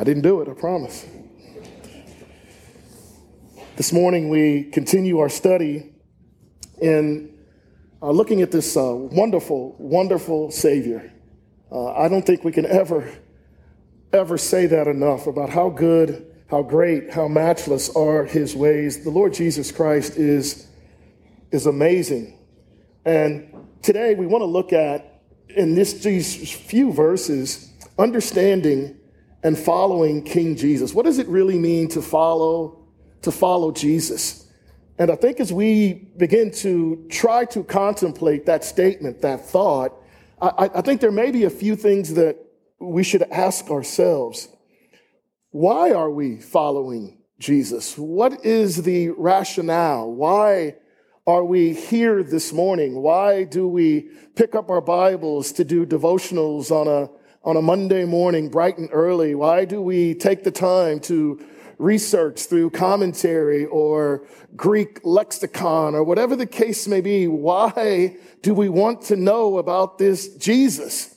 I didn't do it, I promise. This morning we continue our study in uh, looking at this uh, wonderful, wonderful Savior. Uh, I don't think we can ever, ever say that enough about how good, how great, how matchless are His ways. The Lord Jesus Christ is, is amazing. And today we want to look at, in this, these few verses, understanding and following King Jesus. What does it really mean to follow to follow Jesus? And I think as we begin to try to contemplate that statement, that thought, I, I think there may be a few things that we should ask ourselves. Why are we following Jesus? What is the rationale? Why are we here this morning? Why do we pick up our Bibles to do devotionals on a on a Monday morning, bright and early? Why do we take the time to research through commentary or Greek lexicon or whatever the case may be? Why do we want to know about this Jesus?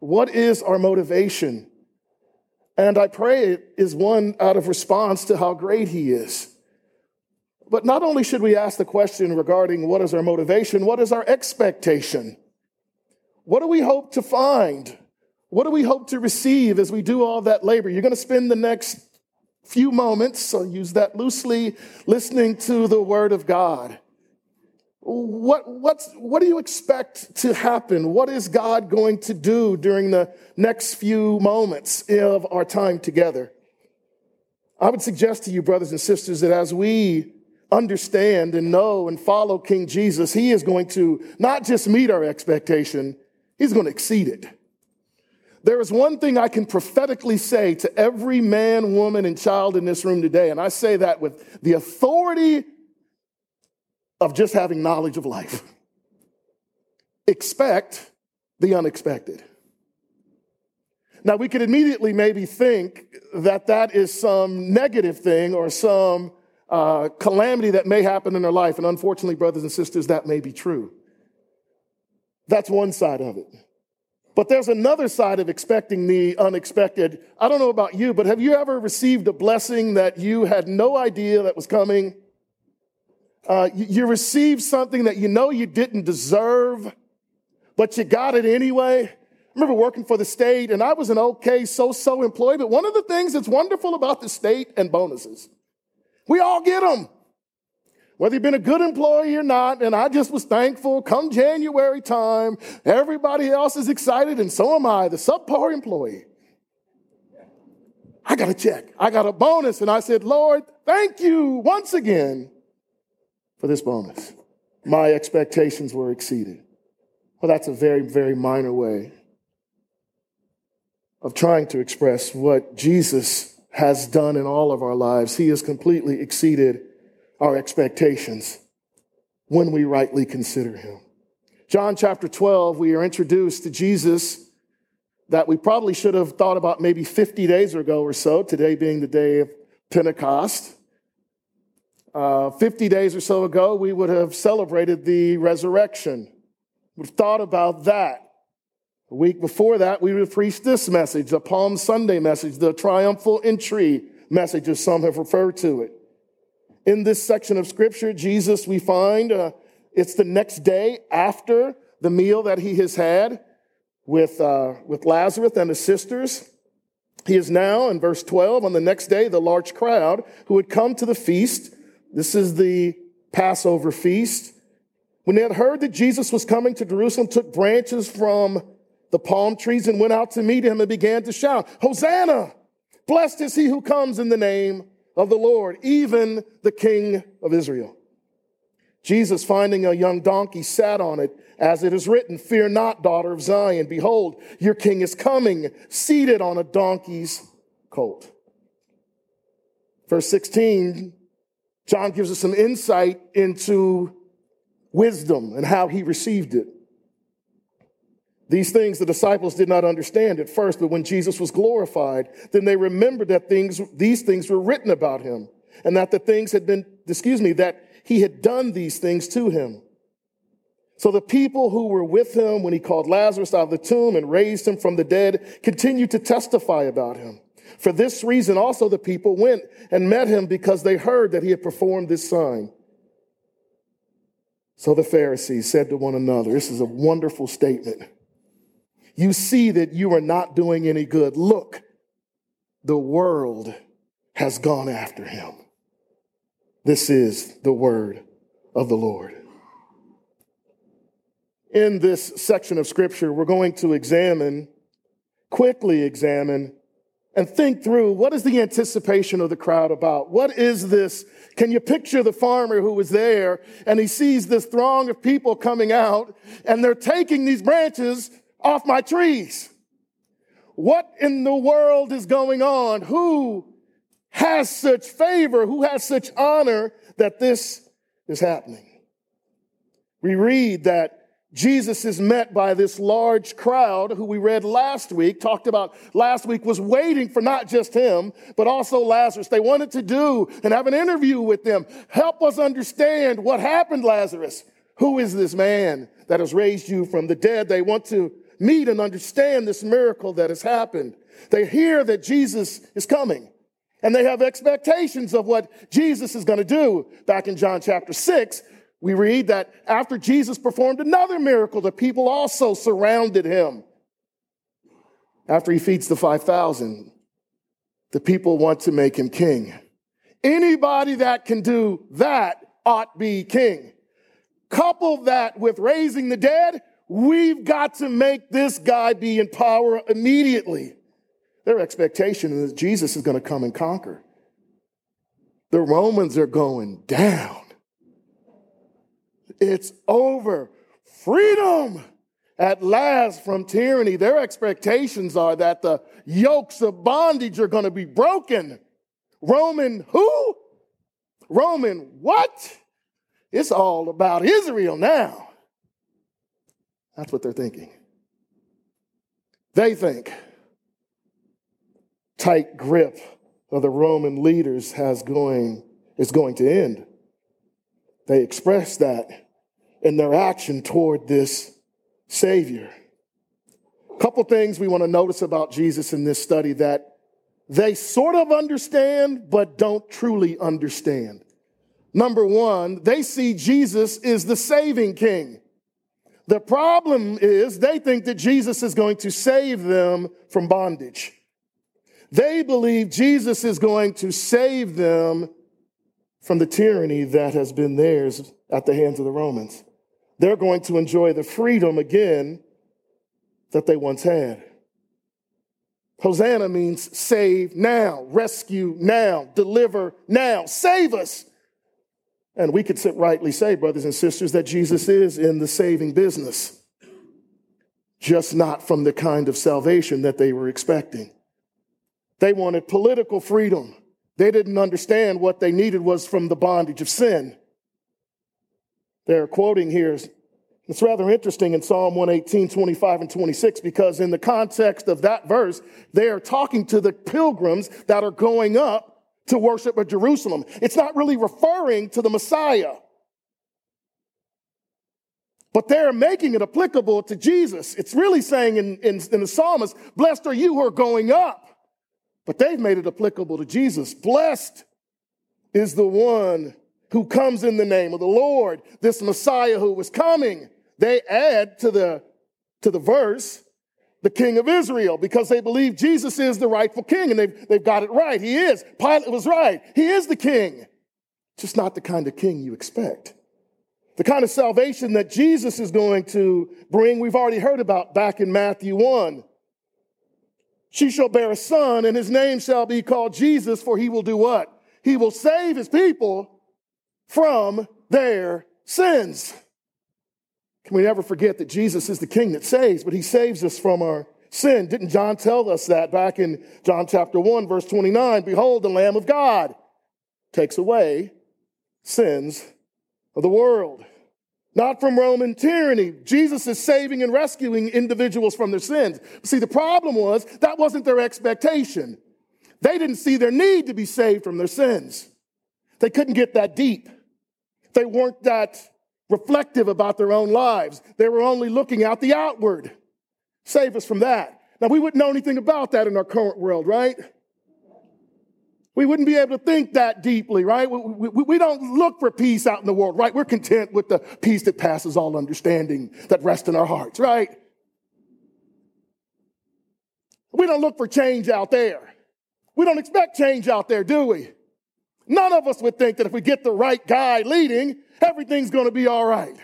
What is our motivation? And I pray it is one out of response to how great he is. But not only should we ask the question regarding what is our motivation, what is our expectation? What do we hope to find? What do we hope to receive as we do all that labor? You're going to spend the next few moments, so use that loosely, listening to the Word of God. What, what's, what do you expect to happen? What is God going to do during the next few moments of our time together? I would suggest to you, brothers and sisters, that as we understand and know and follow King Jesus, He is going to not just meet our expectation, He's going to exceed it. There is one thing I can prophetically say to every man, woman, and child in this room today, and I say that with the authority of just having knowledge of life. Expect the unexpected. Now, we could immediately maybe think that that is some negative thing or some uh, calamity that may happen in our life. And unfortunately, brothers and sisters, that may be true. That's one side of it. But there's another side of expecting the unexpected. I don't know about you, but have you ever received a blessing that you had no idea that was coming? Uh, you, you received something that you know you didn't deserve, but you got it anyway. I remember working for the state and I was an okay so-so employee, but one of the things that's wonderful about the state and bonuses, we all get them whether you've been a good employee or not. And I just was thankful come January time, everybody else is excited, and so am I, the subpar employee. I got a check, I got a bonus, and I said, Lord, thank you once again for this bonus. My expectations were exceeded. Well, that's a very, very minor way of trying to express what Jesus has done in all of our lives. He has completely exceeded our expectations when we rightly consider him. John chapter 12, we are introduced to Jesus that we probably should have thought about maybe 50 days ago or so, today being the day of Pentecost. Uh, 50 days or so ago, we would have celebrated the resurrection. We've thought about that. A week before that, we would have preached this message, the Palm Sunday message, the triumphal entry message, as some have referred to it. In this section of scripture, Jesus, we find uh, it's the next day after the meal that he has had with, uh, with Lazarus and his sisters. He is now, in verse 12, on the next day, the large crowd who had come to the feast. This is the Passover feast. When they had heard that Jesus was coming to Jerusalem, took branches from the palm trees and went out to meet him and began to shout, Hosanna! Blessed is he who comes in the name of the Lord, even the King of Israel. Jesus, finding a young donkey, sat on it, as it is written, Fear not, daughter of Zion. Behold, your king is coming, seated on a donkey's colt. Verse 16, John gives us some insight into wisdom and how he received it. These things the disciples did not understand at first, but when Jesus was glorified, then they remembered that things, these things were written about him and that the things had been, excuse me, that he had done these things to him. So the people who were with him when he called Lazarus out of the tomb and raised him from the dead continued to testify about him. For this reason, also the people went and met him because they heard that he had performed this sign. So the Pharisees said to one another, This is a wonderful statement. You see that you are not doing any good. Look, the world has gone after him. This is the word of the Lord. In this section of scripture, we're going to examine, quickly examine, and think through what is the anticipation of the crowd about? What is this? Can you picture the farmer who was there and he sees this throng of people coming out and they're taking these branches off my trees? What in the world is going on? Who has such favor? Who has such honor that this is happening? We read that Jesus is met by this large crowd who we read last week, talked about last week, was waiting for not just him, but also Lazarus. They wanted to do and have an interview with them. Help us understand what happened, Lazarus. Who is this man that has raised you from the dead? They want to meet and understand this miracle that has happened. They hear that Jesus is coming and they have expectations of what Jesus is going to do. Back in John chapter 6, we read that after Jesus performed another miracle, the people also surrounded him. After he feeds the 5,000, the people want to make him king. Anybody that can do that ought be king. Couple that with raising the dead, we've got to make this guy be in power immediately. Their expectation is that Jesus is going to come and conquer. The Romans are going down. It's over. Freedom at last from tyranny. Their expectations are that the yokes of bondage are going to be broken. Roman who? Roman what? It's all about Israel now. That's what they're thinking. They think tight grip of the Roman leaders has going is going to end. They express that in their action toward this Savior. A couple things we want to notice about Jesus in this study that they sort of understand, but don't truly understand. Number one, they see Jesus is the saving king. The problem is they think that Jesus is going to save them from bondage. They believe Jesus is going to save them from the tyranny that has been theirs at the hands of the Romans they're going to enjoy the freedom again that they once had. Hosanna means save now, rescue now, deliver now, save us. And we could rightly say, brothers and sisters, that Jesus is in the saving business, just not from the kind of salvation that they were expecting. They wanted political freedom. They didn't understand what they needed was from the bondage of sin. They're quoting here. It's rather interesting in Psalm 118, 25, and 26, because in the context of that verse, they are talking to the pilgrims that are going up to worship at Jerusalem. It's not really referring to the Messiah, but they're making it applicable to Jesus. It's really saying in, in, in the psalmist, blessed are you who are going up. But they've made it applicable to Jesus. Blessed is the one who comes in the name of the Lord, this Messiah who was coming. They add to the, to the verse the king of Israel because they believe Jesus is the rightful king and they've, they've got it right. He is. Pilate was right. He is the king. Just not the kind of king you expect. The kind of salvation that Jesus is going to bring, we've already heard about back in Matthew 1. She shall bear a son, and his name shall be called Jesus, for he will do what? He will save his people from their sins. Can we never forget that Jesus is the King that saves, but he saves us from our sin? Didn't John tell us that back in John chapter 1, verse 29? Behold, the Lamb of God takes away sins of the world. Not from Roman tyranny. Jesus is saving and rescuing individuals from their sins. See, the problem was that wasn't their expectation. They didn't see their need to be saved from their sins. They couldn't get that deep. They weren't that reflective about their own lives. They were only looking out the outward. Save us from that. Now, we wouldn't know anything about that in our current world, right? we wouldn't be able to think that deeply, right? We, we, we, don't look for peace out in the world, right? We're content with the peace that passes all understanding that rests in our hearts, right? We don't look for change out there. We don't expect change out there, do we? None of us would think that if we get the right guy leading, everything's going to be all right.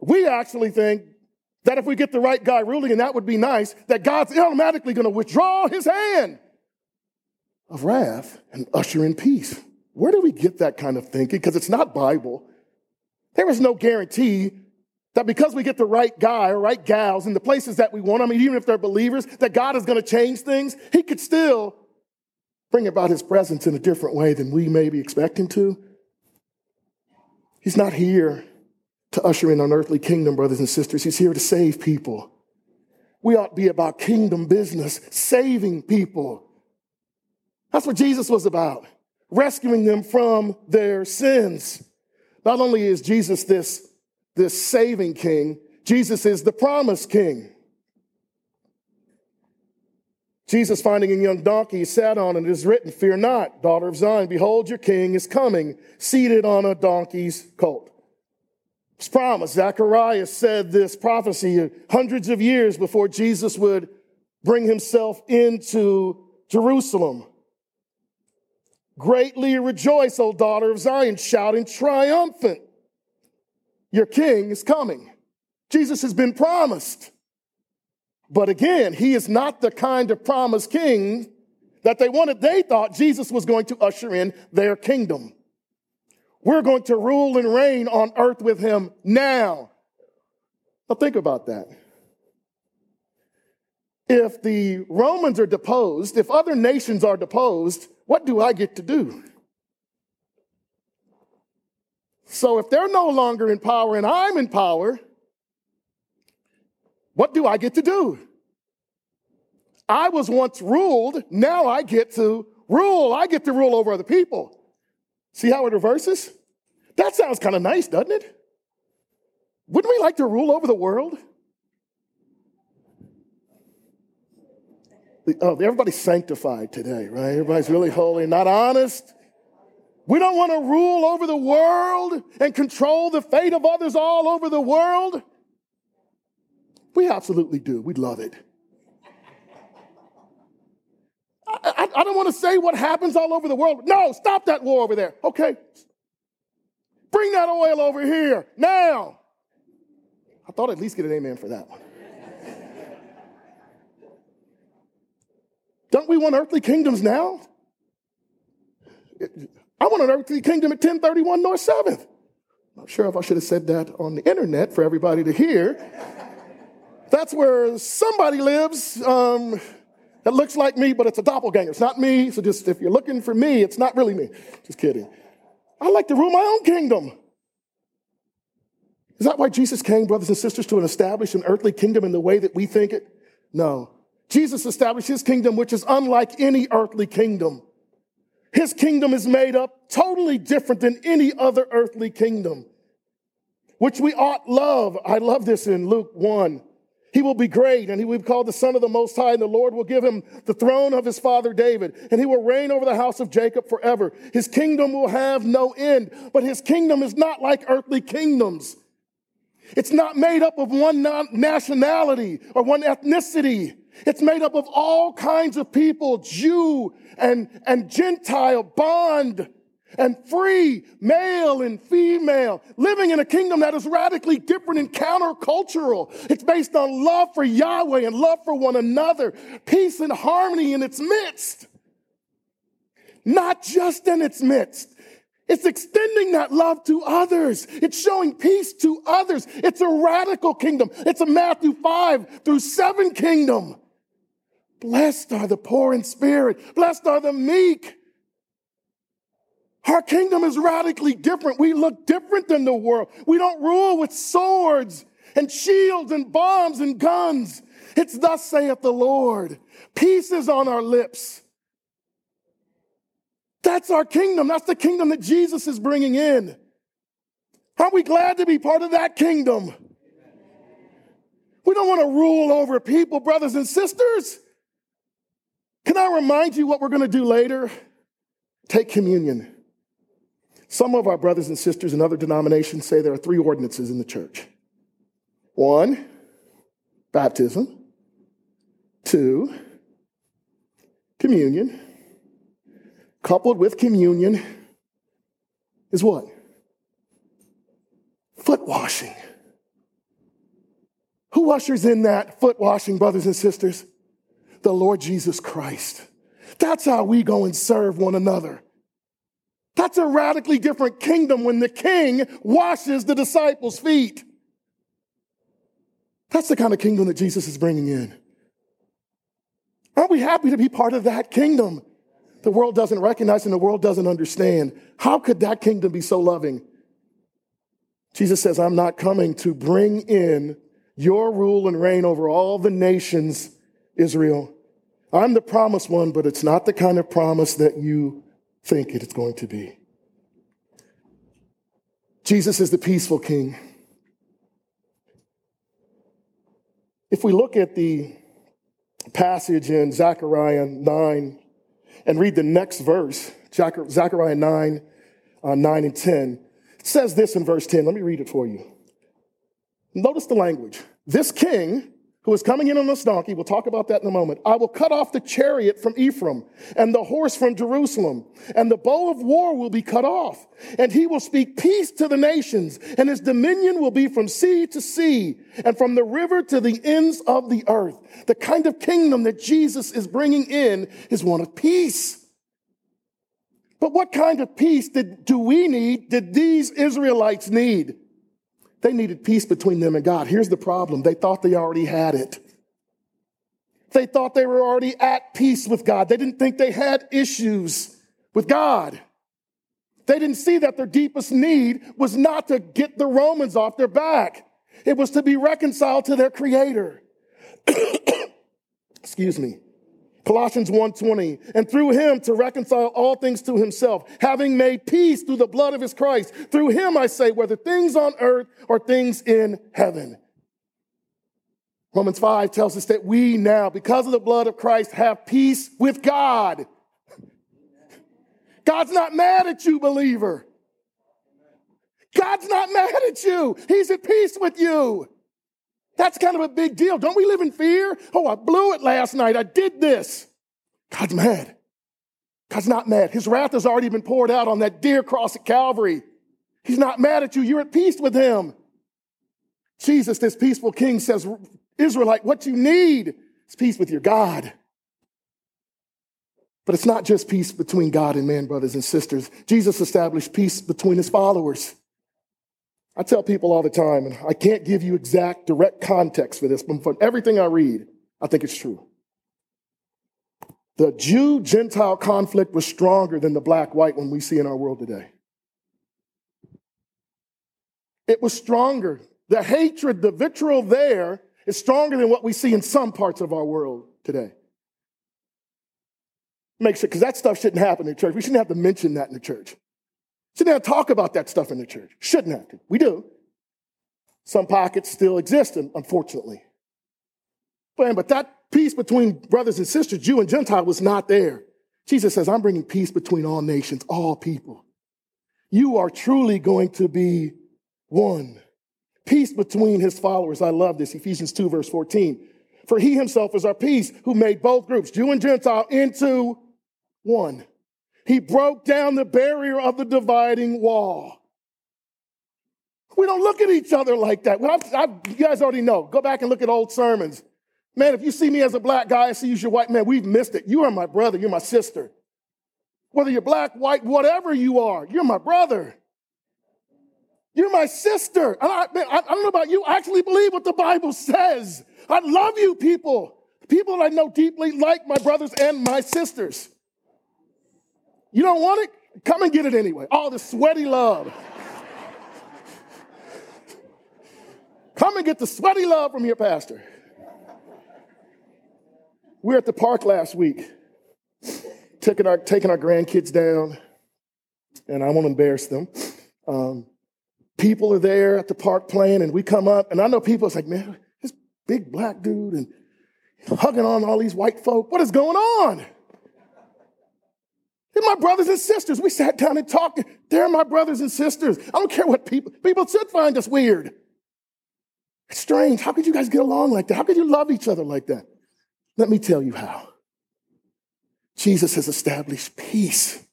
We actually think that if we get the right guy ruling, and that would be nice, that God's automatically going to withdraw his hand of wrath and usher in peace. Where do we get that kind of thinking? Because it's not Bible. There is no guarantee that because we get the right guy or right gals in the places that we want, I mean, even if they're believers, that God is going to change things. He could still bring about his presence in a different way than we may be expecting to. He's not here to usher in an earthly kingdom, brothers and sisters. He's here to save people. We ought to be about kingdom business, saving people. That's what Jesus was about, rescuing them from their sins. Not only is Jesus this, this saving king, Jesus is the promised king. Jesus, finding a young donkey, he sat on it. It is written, Fear not, daughter of Zion. Behold, your king is coming, seated on a donkey's colt. It's promised. Zechariah said this prophecy hundreds of years before Jesus would bring himself into Jerusalem. Greatly rejoice, O daughter of Zion, shouting triumphant. Your king is coming. Jesus has been promised. But again, he is not the kind of promised king that they wanted. They thought Jesus was going to usher in their kingdom. We're going to rule and reign on earth with him now. Now, think about that. If the Romans are deposed, if other nations are deposed, what do I get to do? So, if they're no longer in power and I'm in power, what do I get to do? I was once ruled, now I get to rule. I get to rule over other people. See how it reverses? That sounds kind of nice, doesn't it? Wouldn't we like to rule over the world? Oh, everybody's sanctified today, right? Everybody's really holy, not honest. We don't want to rule over the world and control the fate of others all over the world. We absolutely do. We'd love it. I, I, I don't want to say what happens all over the world. No, stop that war over there. Okay. Bring that oil over here now. I thought I'd at least get an amen for that one. Don't we want earthly kingdoms now? I want an earthly kingdom at 1031 North 7th. I'm not sure if I should have said that on the internet for everybody to hear. That's where somebody lives. Um, that looks like me, but it's a doppelganger. It's not me. So just if you're looking for me, it's not really me. Just kidding. I like to rule my own kingdom. Is that why Jesus came, brothers and sisters, to establish an earthly kingdom in the way that we think it? No. Jesus established his kingdom, which is unlike any earthly kingdom. His kingdom is made up totally different than any other earthly kingdom, which we ought love. I love this in Luke 1. He will be great and he will be called the Son of the Most High, and the Lord will give him the throne of his father David, and he will reign over the house of Jacob forever. His kingdom will have no end, but his kingdom is not like earthly kingdoms. It's not made up of one nationality or one ethnicity. It's made up of all kinds of people, Jew and, and Gentile, bond and free, male and female, living in a kingdom that is radically different and countercultural. It's based on love for Yahweh and love for one another, peace and harmony in its midst. Not just in its midst. It's extending that love to others. It's showing peace to others. It's a radical kingdom. It's a Matthew 5 through 7 kingdom. Blessed are the poor in spirit. Blessed are the meek. Our kingdom is radically different. We look different than the world. We don't rule with swords and shields and bombs and guns. It's thus saith the Lord. Peace is on our lips. That's our kingdom. That's the kingdom that Jesus is bringing in. Aren't we glad to be part of that kingdom? We don't want to rule over people, brothers and sisters. Can I remind you what we're going to do later? Take communion. Some of our brothers and sisters in other denominations say there are three ordinances in the church one, baptism, two, communion, coupled with communion is what? Foot washing. Who ushers in that foot washing, brothers and sisters? The Lord Jesus Christ. That's how we go and serve one another. That's a radically different kingdom when the king washes the disciples' feet. That's the kind of kingdom that Jesus is bringing in. Aren't we happy to be part of that kingdom? The world doesn't recognize and the world doesn't understand. How could that kingdom be so loving? Jesus says, I'm not coming to bring in your rule and reign over all the nations, Israel. I'm the promised one, but it's not the kind of promise that you think it's going to be. Jesus is the peaceful king. If we look at the passage in Zechariah 9 and read the next verse, Zechariah 9, uh, 9 and 10, it says this in verse 10. Let me read it for you. Notice the language. This king who is coming in on this donkey, we'll talk about that in a moment. I will cut off the chariot from Ephraim and the horse from Jerusalem, and the bow of war will be cut off. And he will speak peace to the nations, and his dominion will be from sea to sea, and from the river to the ends of the earth. The kind of kingdom that Jesus is bringing in is one of peace. But what kind of peace did, do we need, did these Israelites need? They needed peace between them and God. Here's the problem they thought they already had it. They thought they were already at peace with God. They didn't think they had issues with God. They didn't see that their deepest need was not to get the Romans off their back. It was to be reconciled to their creator. Excuse me. Colossians 1:20, and through him to reconcile all things to himself, having made peace through the blood of his Christ. Through him I say, whether things on earth or things in heaven. Romans 5 tells us that we now, because of the blood of Christ, have peace with God. God's not mad at you, believer. God's not mad at you. He's at peace with you. That's kind of a big deal. Don't we live in fear? Oh, I blew it last night. I did this. God's mad. God's not mad. His wrath has already been poured out on that dear cross at Calvary. He's not mad at you. You're at peace with him. Jesus, this peaceful king, says, Israelite, what you need is peace with your God. But it's not just peace between God and man, brothers and sisters. Jesus established peace between his followers. I tell people all the time, and I can't give you exact direct context for this, but from everything I read, I think it's true. The Jew Gentile conflict was stronger than the black white one we see in our world today. It was stronger. The hatred, the vitriol there is stronger than what we see in some parts of our world today. Make sure, because that stuff shouldn't happen in church. We shouldn't have to mention that in the church. Have to talk about that stuff in the church. Shouldn't have to. We do. Some pockets still exist, unfortunately. But, but that peace between brothers and sisters, Jew and Gentile, was not there. Jesus says, I'm bringing peace between all nations, all people. You are truly going to be one. Peace between his followers. I love this. Ephesians 2, verse 14. For he himself is our peace, who made both groups, Jew and Gentile, into one he broke down the barrier of the dividing wall. We don't look at each other like that. Well, I've, I've, you guys already know. Go back and look at old sermons. Man, if you see me as a black guy, I see you as your white man, we've missed it. You are my brother, you're my sister. Whether you're black, white, whatever you are, you're my brother. You're my sister. And I, man, I, I don't know about you, I actually believe what the Bible says. I love you people. People that I know deeply like my brothers and my sisters. You don't want it? Come and get it anyway. All the sweaty love. Come and get the sweaty love from your pastor. We were at the park last week, taking our, taking our grandkids down, and I won't embarrass them. Um, people are there at the park playing, and we come up, and I know people, it's like, man, this big black dude and hugging on all these white folk. What is going on? My brothers and sisters. We sat down and talked. They're my brothers and sisters. I don't care what people, people should find us weird. It's strange. How could you guys get along like that? How could you love each other like that? Let me tell you how. Jesus has established peace.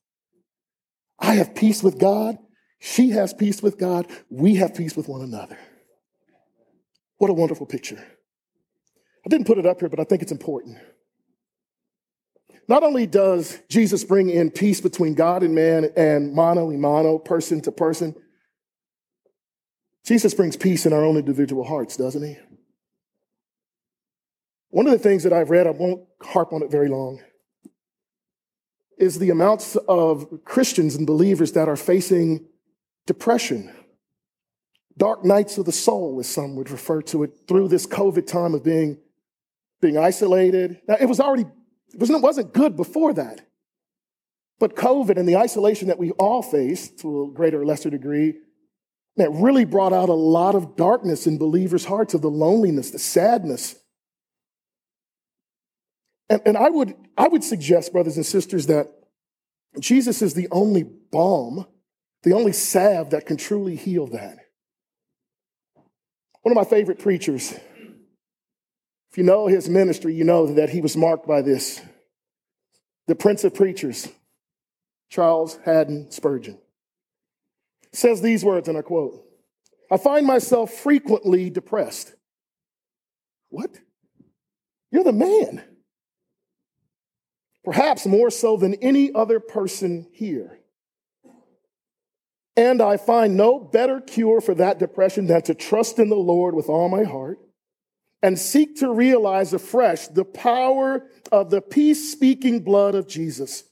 I have peace with God. She has peace with God. We have peace with one another. What a wonderful picture. I didn't put it up here, but I think it's important. Not only does Jesus bring in peace between God and man and mano y mano, person to person, Jesus brings peace in our own individual hearts, doesn't he? One of the things that I've read, I won't harp on it very long, is the amounts of Christians and believers that are facing depression, dark nights of the soul, as some would refer to it, through this COVID time of being, being isolated. Now, it was already, it wasn't, good before that. But COVID and the isolation that we all face to a greater or lesser degree, that really brought out a lot of darkness in believers' hearts of the loneliness, the sadness, and, and I, would, I would suggest, brothers and sisters, that Jesus is the only balm, the only salve that can truly heal that. One of my favorite preachers, you know his ministry, you know that he was marked by this. The Prince of Preachers, Charles Haddon Spurgeon, says these words, and I quote I find myself frequently depressed. What? You're the man perhaps more so than any other person here. And I find no better cure for that depression than to trust in the Lord with all my heart and seek to realize afresh the power of the peace speaking blood of Jesus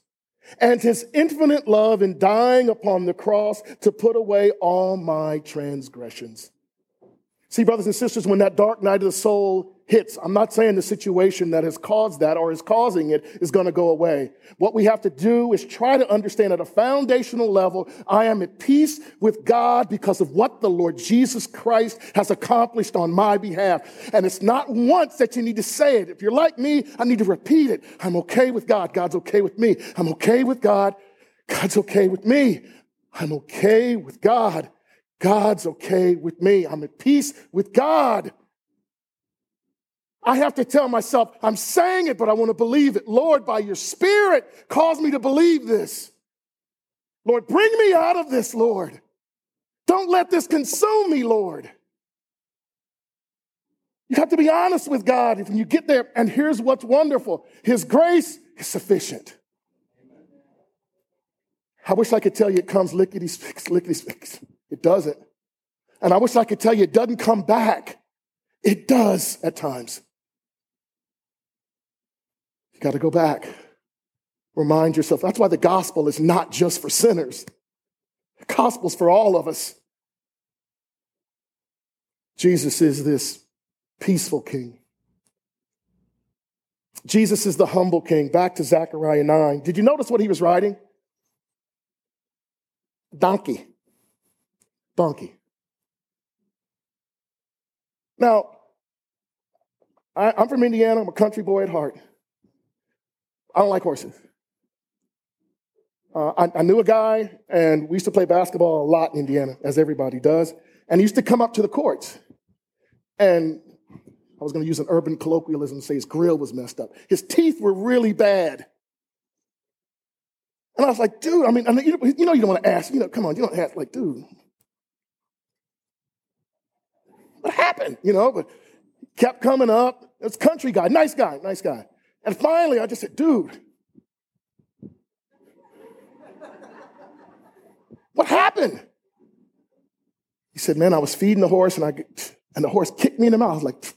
and his infinite love in dying upon the cross to put away all my transgressions. See, brothers and sisters, when that dark night of the soul hits. I'm not saying the situation that has caused that or is causing it is going to go away. What we have to do is try to understand at a foundational level, I am at peace with God because of what the Lord Jesus Christ has accomplished on my behalf. And it's not once that you need to say it. If you're like me, I need to repeat it. I'm okay with God. God's okay with me. I'm okay with God. God's okay with me. I'm okay with God. God's okay with me. I'm at peace with God. I have to tell myself, I'm saying it, but I want to believe it. Lord, by your Spirit, cause me to believe this. Lord, bring me out of this, Lord. Don't let this consume me, Lord. You have to be honest with God when you get there. And here's what's wonderful His grace is sufficient. I wish I could tell you it comes lickety spicks, lickety spicks. It doesn't. And I wish I could tell you it doesn't come back. It does at times. You got to go back. Remind yourself. That's why the gospel is not just for sinners, the gospel's for all of us. Jesus is this peaceful king. Jesus is the humble king. Back to Zechariah 9. Did you notice what he was riding? Donkey. Donkey. Now, I, am from Indiana. I'm a country boy at heart. I don't like horses. Uh, I, I, knew a guy, and we used to play basketball a lot in Indiana, as everybody does. And he used to come up to the courts. And I was going to use an urban colloquialism and say his grill was messed up. His teeth were really bad. And I was like, dude, I mean, I mean you, know, you know, you don't want to ask, you know, come on, you don't ask, like, dude, what happened? You know, but kept coming up. It's country guy, nice guy, nice guy. And finally, I just said, dude, what happened? He said, man, I was feeding the horse and I and the horse kicked me in the mouth. I was like,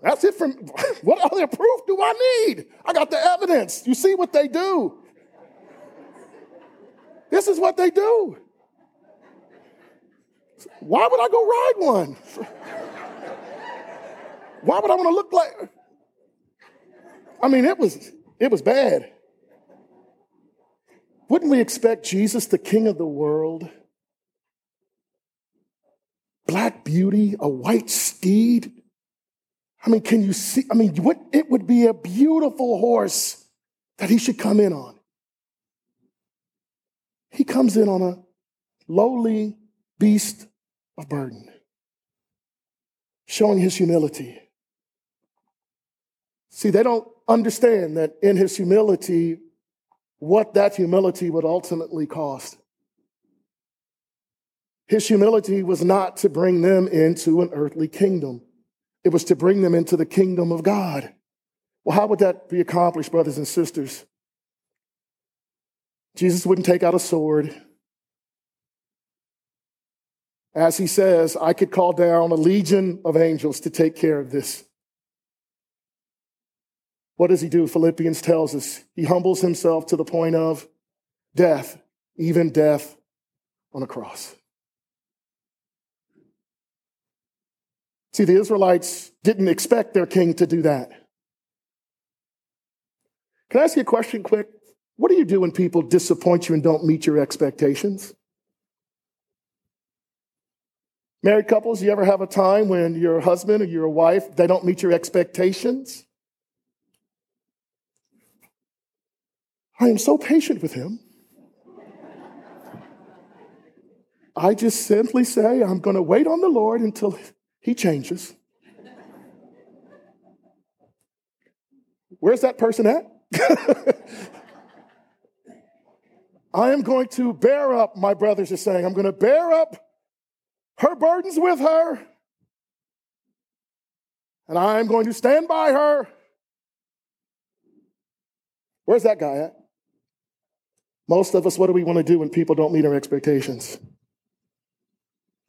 that's it from what other proof do I need? I got the evidence. You see what they do. This is what they do. Why would I go ride one? Why would I want to look like? I mean, it was it was bad. Wouldn't we expect Jesus, the King of the world, black beauty, a white steed? I mean, can you see? I mean, what, it would be a beautiful horse. that he should come in on. He comes in on a lowly beast of burden, showing his humility. See, they don't understand that in his humility, what that humility would ultimately cost. His humility was not to bring them into an earthly kingdom. It was to bring them into the kingdom of God. Well, how would that be accomplished, brothers and sisters? Jesus wouldn't take out a sword. As he says, I could call down a legion of angels to take care of this. What does he do? Philippians tells us he humbles himself to the point of death, even death on a cross. See, the Israelites didn't expect their king to do that. Can I ask you a question quick? What do you do when people disappoint you and don't meet your expectations? Married couples, you ever have a time when your husband or your wife, they don't meet your expectations? I am so patient with him. I just simply say, I'm going to wait on the Lord until he changes. Where's that person at? I am going to bear up, my brothers are saying, I'm going to bear up her burdens with her. And I'm going to stand by her. Where's that guy at? Most of us, what do we want to do when people don't meet our expectations?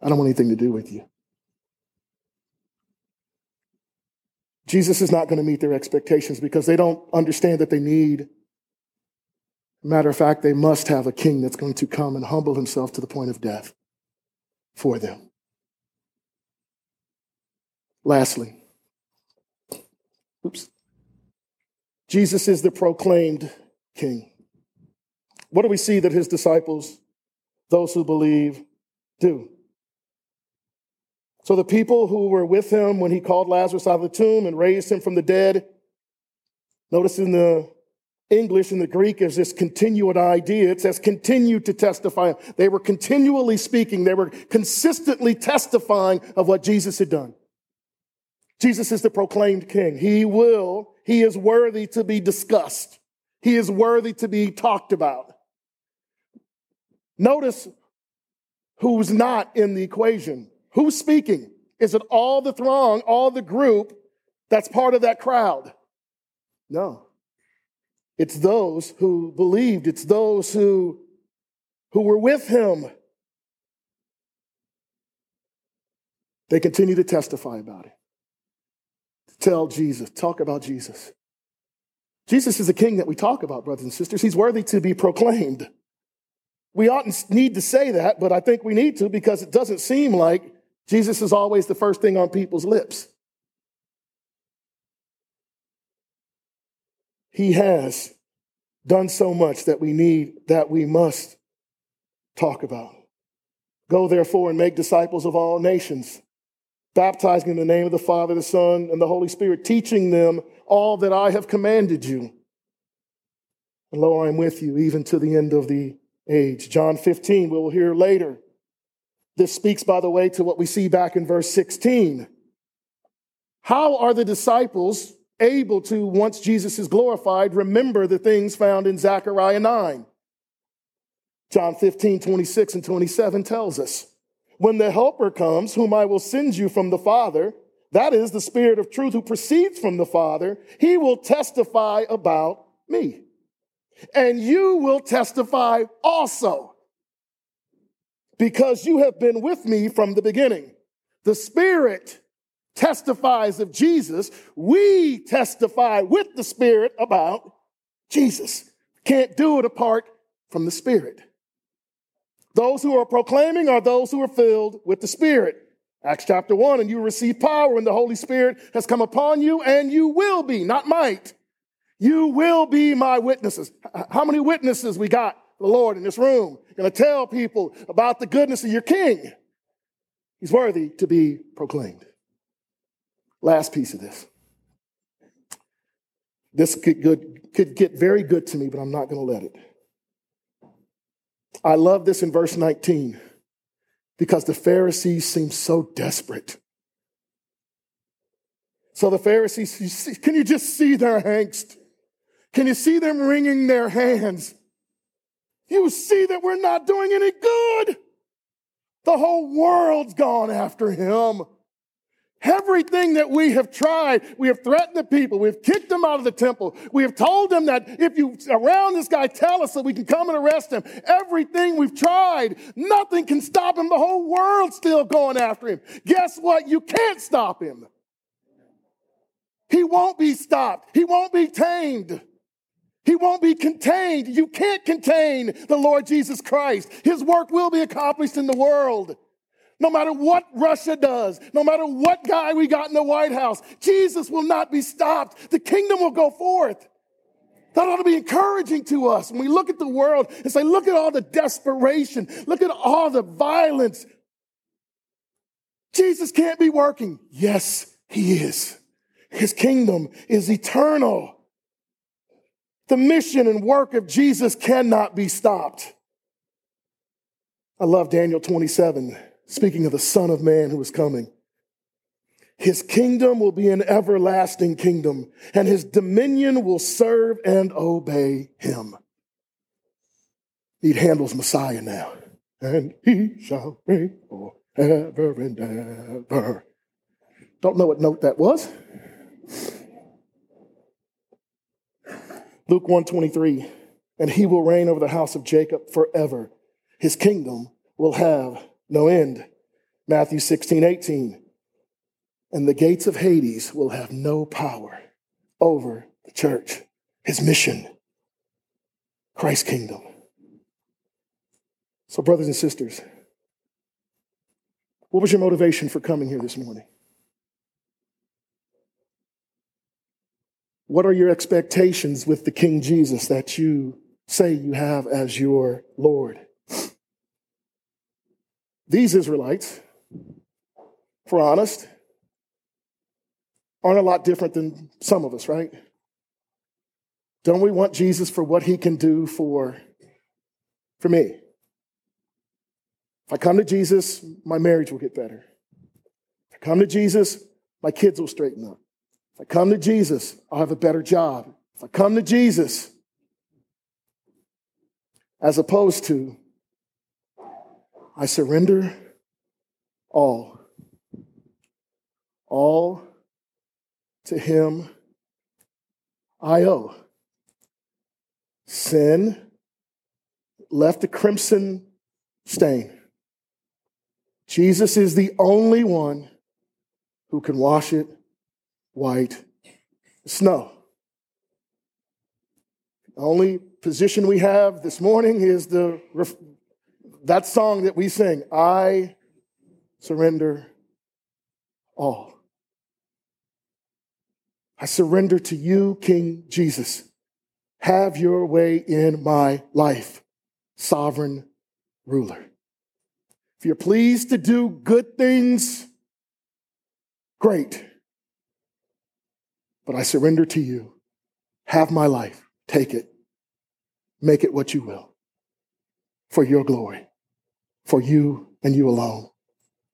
I don't want anything to do with you. Jesus is not going to meet their expectations because they don't understand that they need. Matter of fact, they must have a king that's going to come and humble himself to the point of death for them. Lastly, oops, Jesus is the proclaimed king. What do we see that his disciples, those who believe, do? So the people who were with him when he called Lazarus out of the tomb and raised him from the dead, notice in the English and the Greek is this continued idea. It says continue to testify. They were continually speaking. They were consistently testifying of what Jesus had done. Jesus is the proclaimed king. He will, he is worthy to be discussed. He is worthy to be talked about. Notice who's not in the equation. Who's speaking? Is it all the throng, all the group that's part of that crowd? No. It's those who believed, it's those who, who were with him. They continue to testify about it, to tell Jesus, talk about Jesus. Jesus is a king that we talk about, brothers and sisters. He's worthy to be proclaimed. We oughtn't need to say that, but I think we need to because it doesn't seem like Jesus is always the first thing on people's lips. He has done so much that we need, that we must talk about. Go therefore and make disciples of all nations, baptizing in the name of the Father, the Son, and the Holy Spirit, teaching them all that I have commanded you. And lo, I am with you even to the end of the age. John 15, we'll hear later. This speaks, by the way, to what we see back in verse 16. How are the disciples able to, once Jesus is glorified, remember the things found in Zechariah 9? John 15, 26 and 27 tells us, When the Helper comes, whom I will send you from the Father, that is the Spirit of truth who proceeds from the Father, he will testify about me. And you will testify also because you have been with me from the beginning. The Spirit testifies of Jesus. We testify with the Spirit about Jesus. Can't do it apart from the Spirit. Those who are proclaiming are those who are filled with the Spirit. Acts chapter 1, and you receive power when the Holy Spirit has come upon you, and you will be, not might. You will be my witnesses. How many witnesses we got the Lord in this room? going to tell people about the goodness of your king. He's worthy to be proclaimed. Last piece of this. This could, good, could get very good to me, but I'm not going to let it. I love this in verse 19 because the Pharisees seem so desperate. So the Pharisees, can you just see their angst? Can you see them wringing their hands? You see that we're not doing any good. The whole world's gone after him. Everything that we have tried, we have threatened the people, we've kicked them out of the temple, we have told them that if you around this guy, tell us so we can come and arrest him. Everything we've tried, nothing can stop him. The whole world's still going after him. Guess what? You can't stop him. He won't be stopped, he won't be tamed. He won't be contained. You can't contain the Lord Jesus Christ. His work will be accomplished in the world. No matter what Russia does, no matter what guy we got in the White House, Jesus will not be stopped. The kingdom will go forth. That ought to be encouraging to us when we look at the world and say, look at all the desperation, look at all the violence. Jesus can't be working. Yes, he is. His kingdom is eternal. The mission and work of Jesus cannot be stopped. I love Daniel 27, speaking of the Son of Man who is coming. His kingdom will be an everlasting kingdom, and his dominion will serve and obey him. He Handel's Messiah now. And he shall reign forever and ever. Don't know what note that was. Luke 123, and he will reign over the house of Jacob forever. His kingdom will have no end. Matthew 16, 18. And the gates of Hades will have no power over the church. His mission, Christ's kingdom. So, brothers and sisters, what was your motivation for coming here this morning? What are your expectations with the King Jesus that you say you have as your Lord? These Israelites, for honest, aren't a lot different than some of us, right? Don't we want Jesus for what he can do for, for me? If I come to Jesus, my marriage will get better. If I come to Jesus, my kids will straighten up. If I come to Jesus, I'll have a better job. If I come to Jesus, as opposed to, I surrender all. All to Him I owe. Sin left a crimson stain. Jesus is the only one who can wash it white snow. The only position we have this morning is the that song that we sing, I surrender all. I surrender to you, King Jesus. Have your way in my life, sovereign ruler. If you're pleased to do good things, great but I surrender to you. Have my life. Take it. Make it what you will for your glory. For you and you alone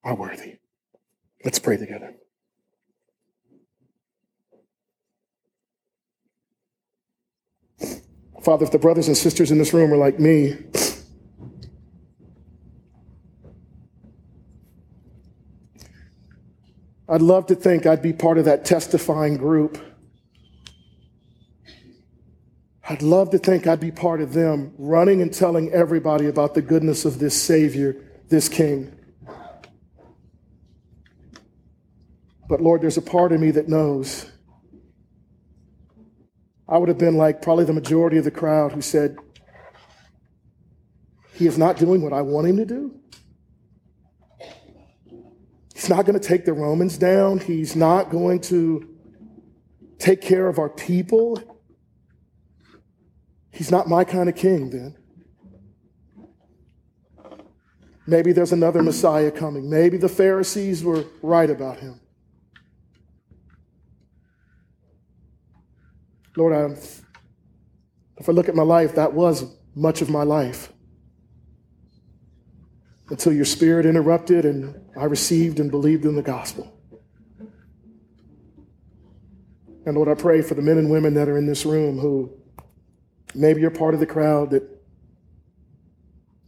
are worthy. Let's pray together. Father, if the brothers and sisters in this room are like me, I'd love to think I'd be part of that testifying group. I'd love to think I'd be part of them running and telling everybody about the goodness of this Savior, this King. But Lord, there's a part of me that knows I would have been like probably the majority of the crowd who said, He is not doing what I want him to do. He's not going to take the Romans down. He's not going to take care of our people. He's not my kind of king then. Maybe there's another Messiah coming. Maybe the Pharisees were right about him. Lord, I, if I look at my life, that was much of my life until your spirit interrupted and I received and believed in the gospel. And Lord, I pray for the men and women that are in this room who maybe you're part of the crowd that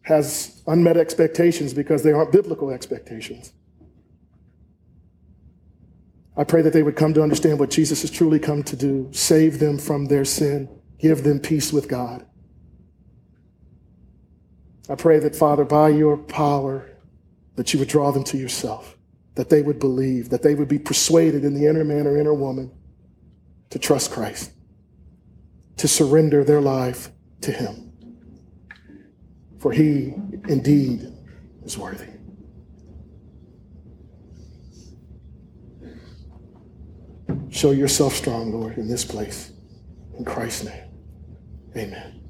has unmet expectations because they aren't biblical expectations. I pray that they would come to understand what Jesus has truly come to do save them from their sin, give them peace with God. I pray that, Father, by your power, that you would draw them to yourself, that they would believe, that they would be persuaded in the inner man or inner woman to trust Christ, to surrender their life to Him. For He indeed is worthy. Show yourself strong, Lord, in this place. In Christ's name, amen.